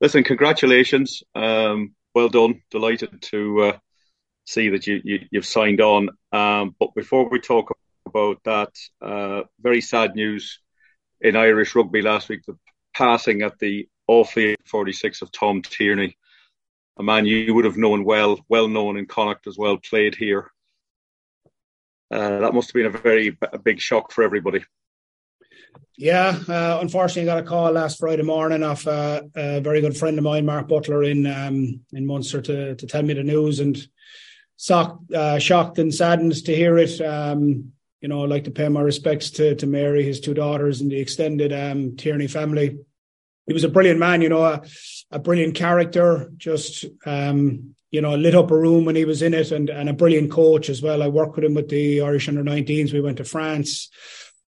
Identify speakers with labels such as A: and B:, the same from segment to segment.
A: listen, congratulations. Um, well done. Delighted to uh, see that you, you have signed on. Um, but before we talk about that, uh, very sad news in Irish rugby last week: the passing at the awfully 46 of Tom Tierney, a man you would have known well, well known in Connacht as well, played here. Uh, that must have been a very big shock for everybody.
B: Yeah, uh, unfortunately, I got a call last Friday morning off uh, a very good friend of mine, Mark Butler, in um, in Munster, to to tell me the news, and shocked, uh, shocked and saddened to hear it. Um, you know, I'd like to pay my respects to to Mary, his two daughters, and the extended um, Tierney family. He was a brilliant man, you know, a, a brilliant character. Just um, you know, lit up a room when he was in it, and and a brilliant coach as well. I worked with him with the Irish under 19s. We went to France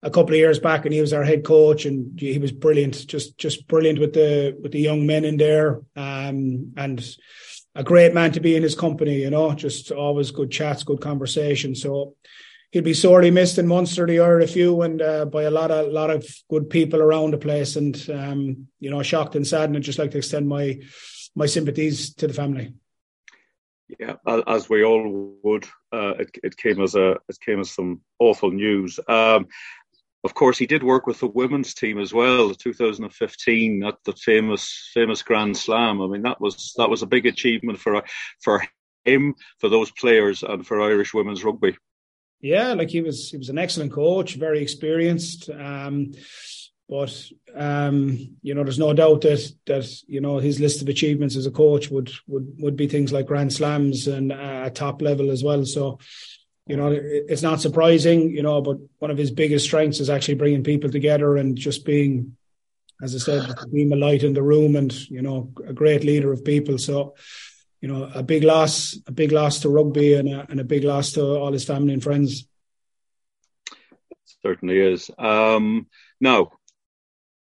B: a couple of years back, and he was our head coach, and he was brilliant, just just brilliant with the with the young men in there, um, and a great man to be in his company. You know, just always good chats, good conversation. So he'll be sorely missed in Munster. The few, and uh, by a lot of lot of good people around the place, and um, you know, shocked and saddened. I'd just like to extend my my sympathies to the family.
A: Yeah, as we all would. Uh, it, it, came as a it came as some awful news. Um, of course, he did work with the women's team as well. 2015 at the famous famous Grand Slam. I mean, that was that was a big achievement for for him, for those players, and for Irish women's rugby.
B: Yeah, like he was he was an excellent coach, very experienced. Um, but um, you know, there's no doubt that that you know his list of achievements as a coach would would would be things like Grand Slams and uh, top level as well. So you know, it's not surprising, you know, but one of his biggest strengths is actually bringing people together and just being, as I said, being a light in the room and, you know, a great leader of people. So, you know, a big loss, a big loss to rugby and a, and a big loss to all his family and friends.
A: certainly is. Um, now,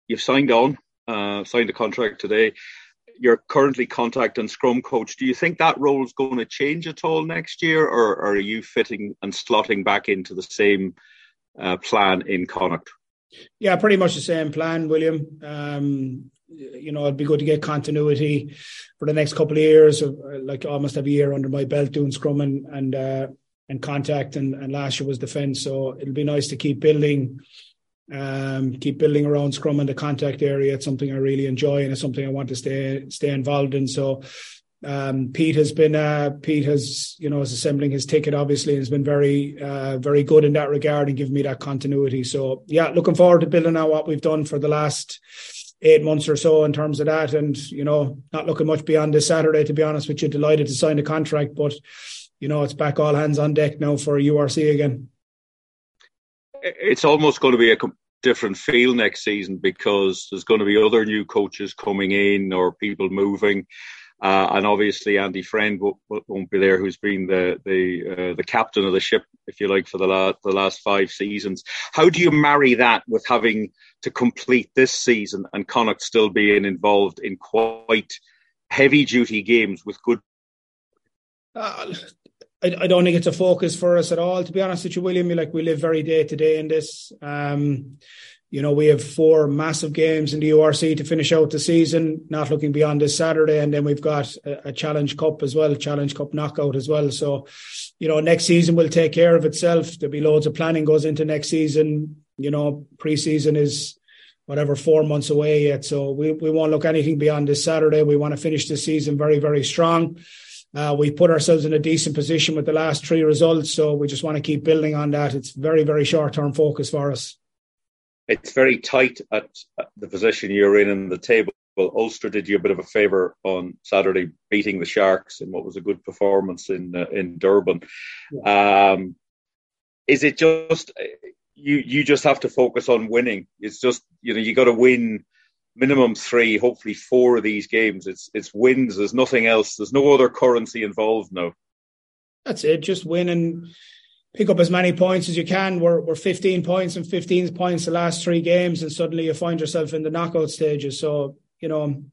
A: you've signed on, uh, signed a contract today you're currently contact and scrum coach. Do you think that role is going to change at all next year, or, are you fitting and slotting back into the same uh, plan in Connacht?
B: Yeah, pretty much the same plan, William. Um, you know, it'd be good to get continuity for the next couple of years, uh, like almost a year under my belt doing scrum and and uh, and contact, and, and last year was defence. So it'll be nice to keep building um, keep building around scrum and the contact area. It's something I really enjoy and it's something I want to stay stay involved in. So um, Pete has been uh, Pete has you know is assembling his ticket obviously and has been very uh, very good in that regard and giving me that continuity. So yeah, looking forward to building on what we've done for the last eight months or so in terms of that, and you know not looking much beyond this Saturday to be honest with you. Delighted to sign the contract, but you know it's back all hands on deck now for URC again
A: it's almost going to be a different feel next season because there's going to be other new coaches coming in or people moving. Uh, and obviously Andy Friend won't, won't, be there, who's been the the uh, the captain of the ship, if you like, for the last the last five seasons. How do you marry that with having to complete this season and Connacht still being involved in quite heavy duty games with good?
B: Uh, I, I, don't think it's a focus for us at all, to be honest with you, William. Like we live very day to day in this. Um, you know, we have four massive games in the URC to finish out the season, not looking beyond this Saturday. And then we've got a, a Challenge Cup as well, Challenge Cup knockout as well. So, you know, next season will take care of itself. There'll be loads of planning goes into next season. You know, preseason is whatever four months away yet. So we, we won't look anything beyond this Saturday. We want to finish the season very, very strong. Uh, we put ourselves in a decent position with the last three results, so we just want to keep building on that. It's very, very short term focus for us.
A: It's very tight at, the position you're in in the table. Well, Ulster did you a bit of a favour on Saturday, beating the Sharks in what was a good performance in uh, in Durban. Yeah. Um, is it just you? You just have to focus on winning. It's just you know you got to win minimum three, hopefully four of these games. It's it's wins. There's nothing else. There's no other currency involved now.
B: That's it. Just win and pick up as many points as you can. We're we're 15 points and 15 points the last three games, and suddenly you find yourself in the knockout stages. So you know,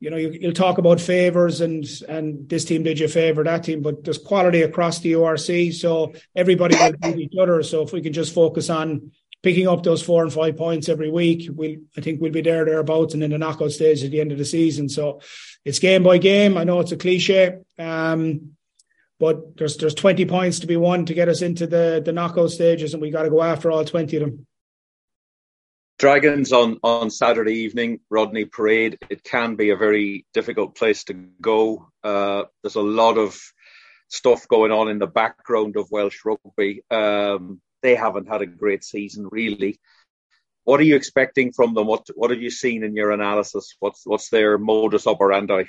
B: you know, you, will talk about favors and and this team did you favor, that team, but there's quality across the URC, so everybody will beat each other. So if we can just focus on picking up those four and five points every week. We I think we'll be there thereabouts and in the knockout stage at the end of the season. So it's game by game. I know it's a cliche. Um, but there's there's 20 points to be won to get us into the the knockout stages, and we got to go after all 20 of them.
A: Dragons on on Saturday evening, Rodney Parade. It can be a very difficult place to go. Uh, there's a lot of stuff going on in the background of Welsh rugby. Um, they haven't had a great season, really. What are you expecting from them? What What have you seen in your analysis? What's What's their modus operandi?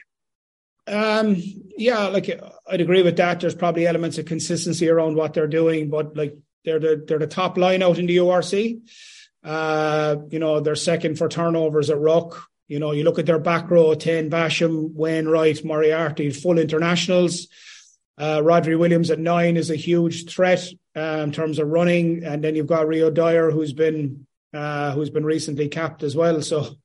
B: Um, yeah, like I'd agree with that. There's probably elements of consistency around what they're doing, but like they're the they're the top line out in the URC. Uh, you know, they're second for turnovers at Ruck. You know, you look at their back row, Taine Basham, Wainwright, Moriarty, full internationals. Uh, Rhodri Williams at nine is a huge threat in terms of running. And then you've got Rio Dyer, who's been, uh, who's been recently capped as well. So,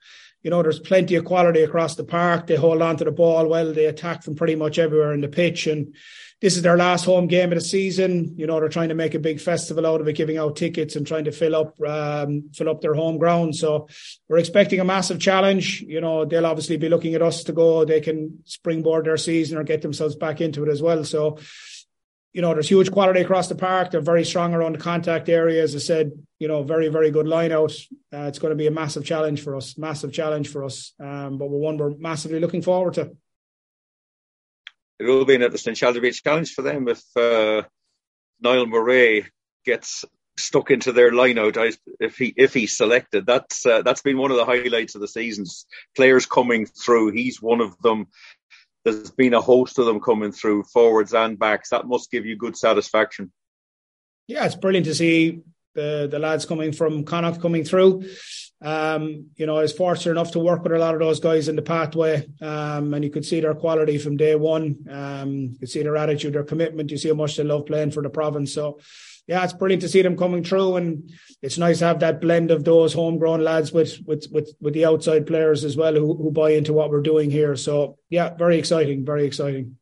B: you know, there's plenty of quality across the park. They hold on to the ball well. They attack from pretty much everywhere in the pitch. And this is their last home game of the season. You know, they're trying to make a big festival out of it, giving out tickets and trying to fill up, um, fill up their home ground. So we're expecting a massive challenge. You know, they'll obviously be looking at us to go. They can springboard their season or get themselves back into it as well. So, you know, there's huge quality across the park. They're very strong around the contact area. As I said, you know, very, very good line out. Uh, it's going to be a massive challenge for us, massive challenge for us. Um, but we're one we're massively looking forward to
A: it will be an interesting challenge. challenge for them if uh, Niall Murray gets stuck into their lineout if he if he's selected. That's uh, that's been one of the highlights of the seasons. Players coming through. He's one of them. There's been a host of them coming through, forwards and backs. That must give you good satisfaction.
B: Yeah, it's brilliant to see the the lads coming from Connacht coming through. Um, you know, I was fortunate enough to work with a lot of those guys in the pathway, um, and you could see their quality from day one. Um, you could see their attitude, their commitment. You see how much they love playing for the province. So, yeah, it's brilliant to see them coming through, and it's nice to have that blend of those homegrown lads with with with, with the outside players as well who, who buy into what we're doing here. So, yeah, very exciting, very exciting.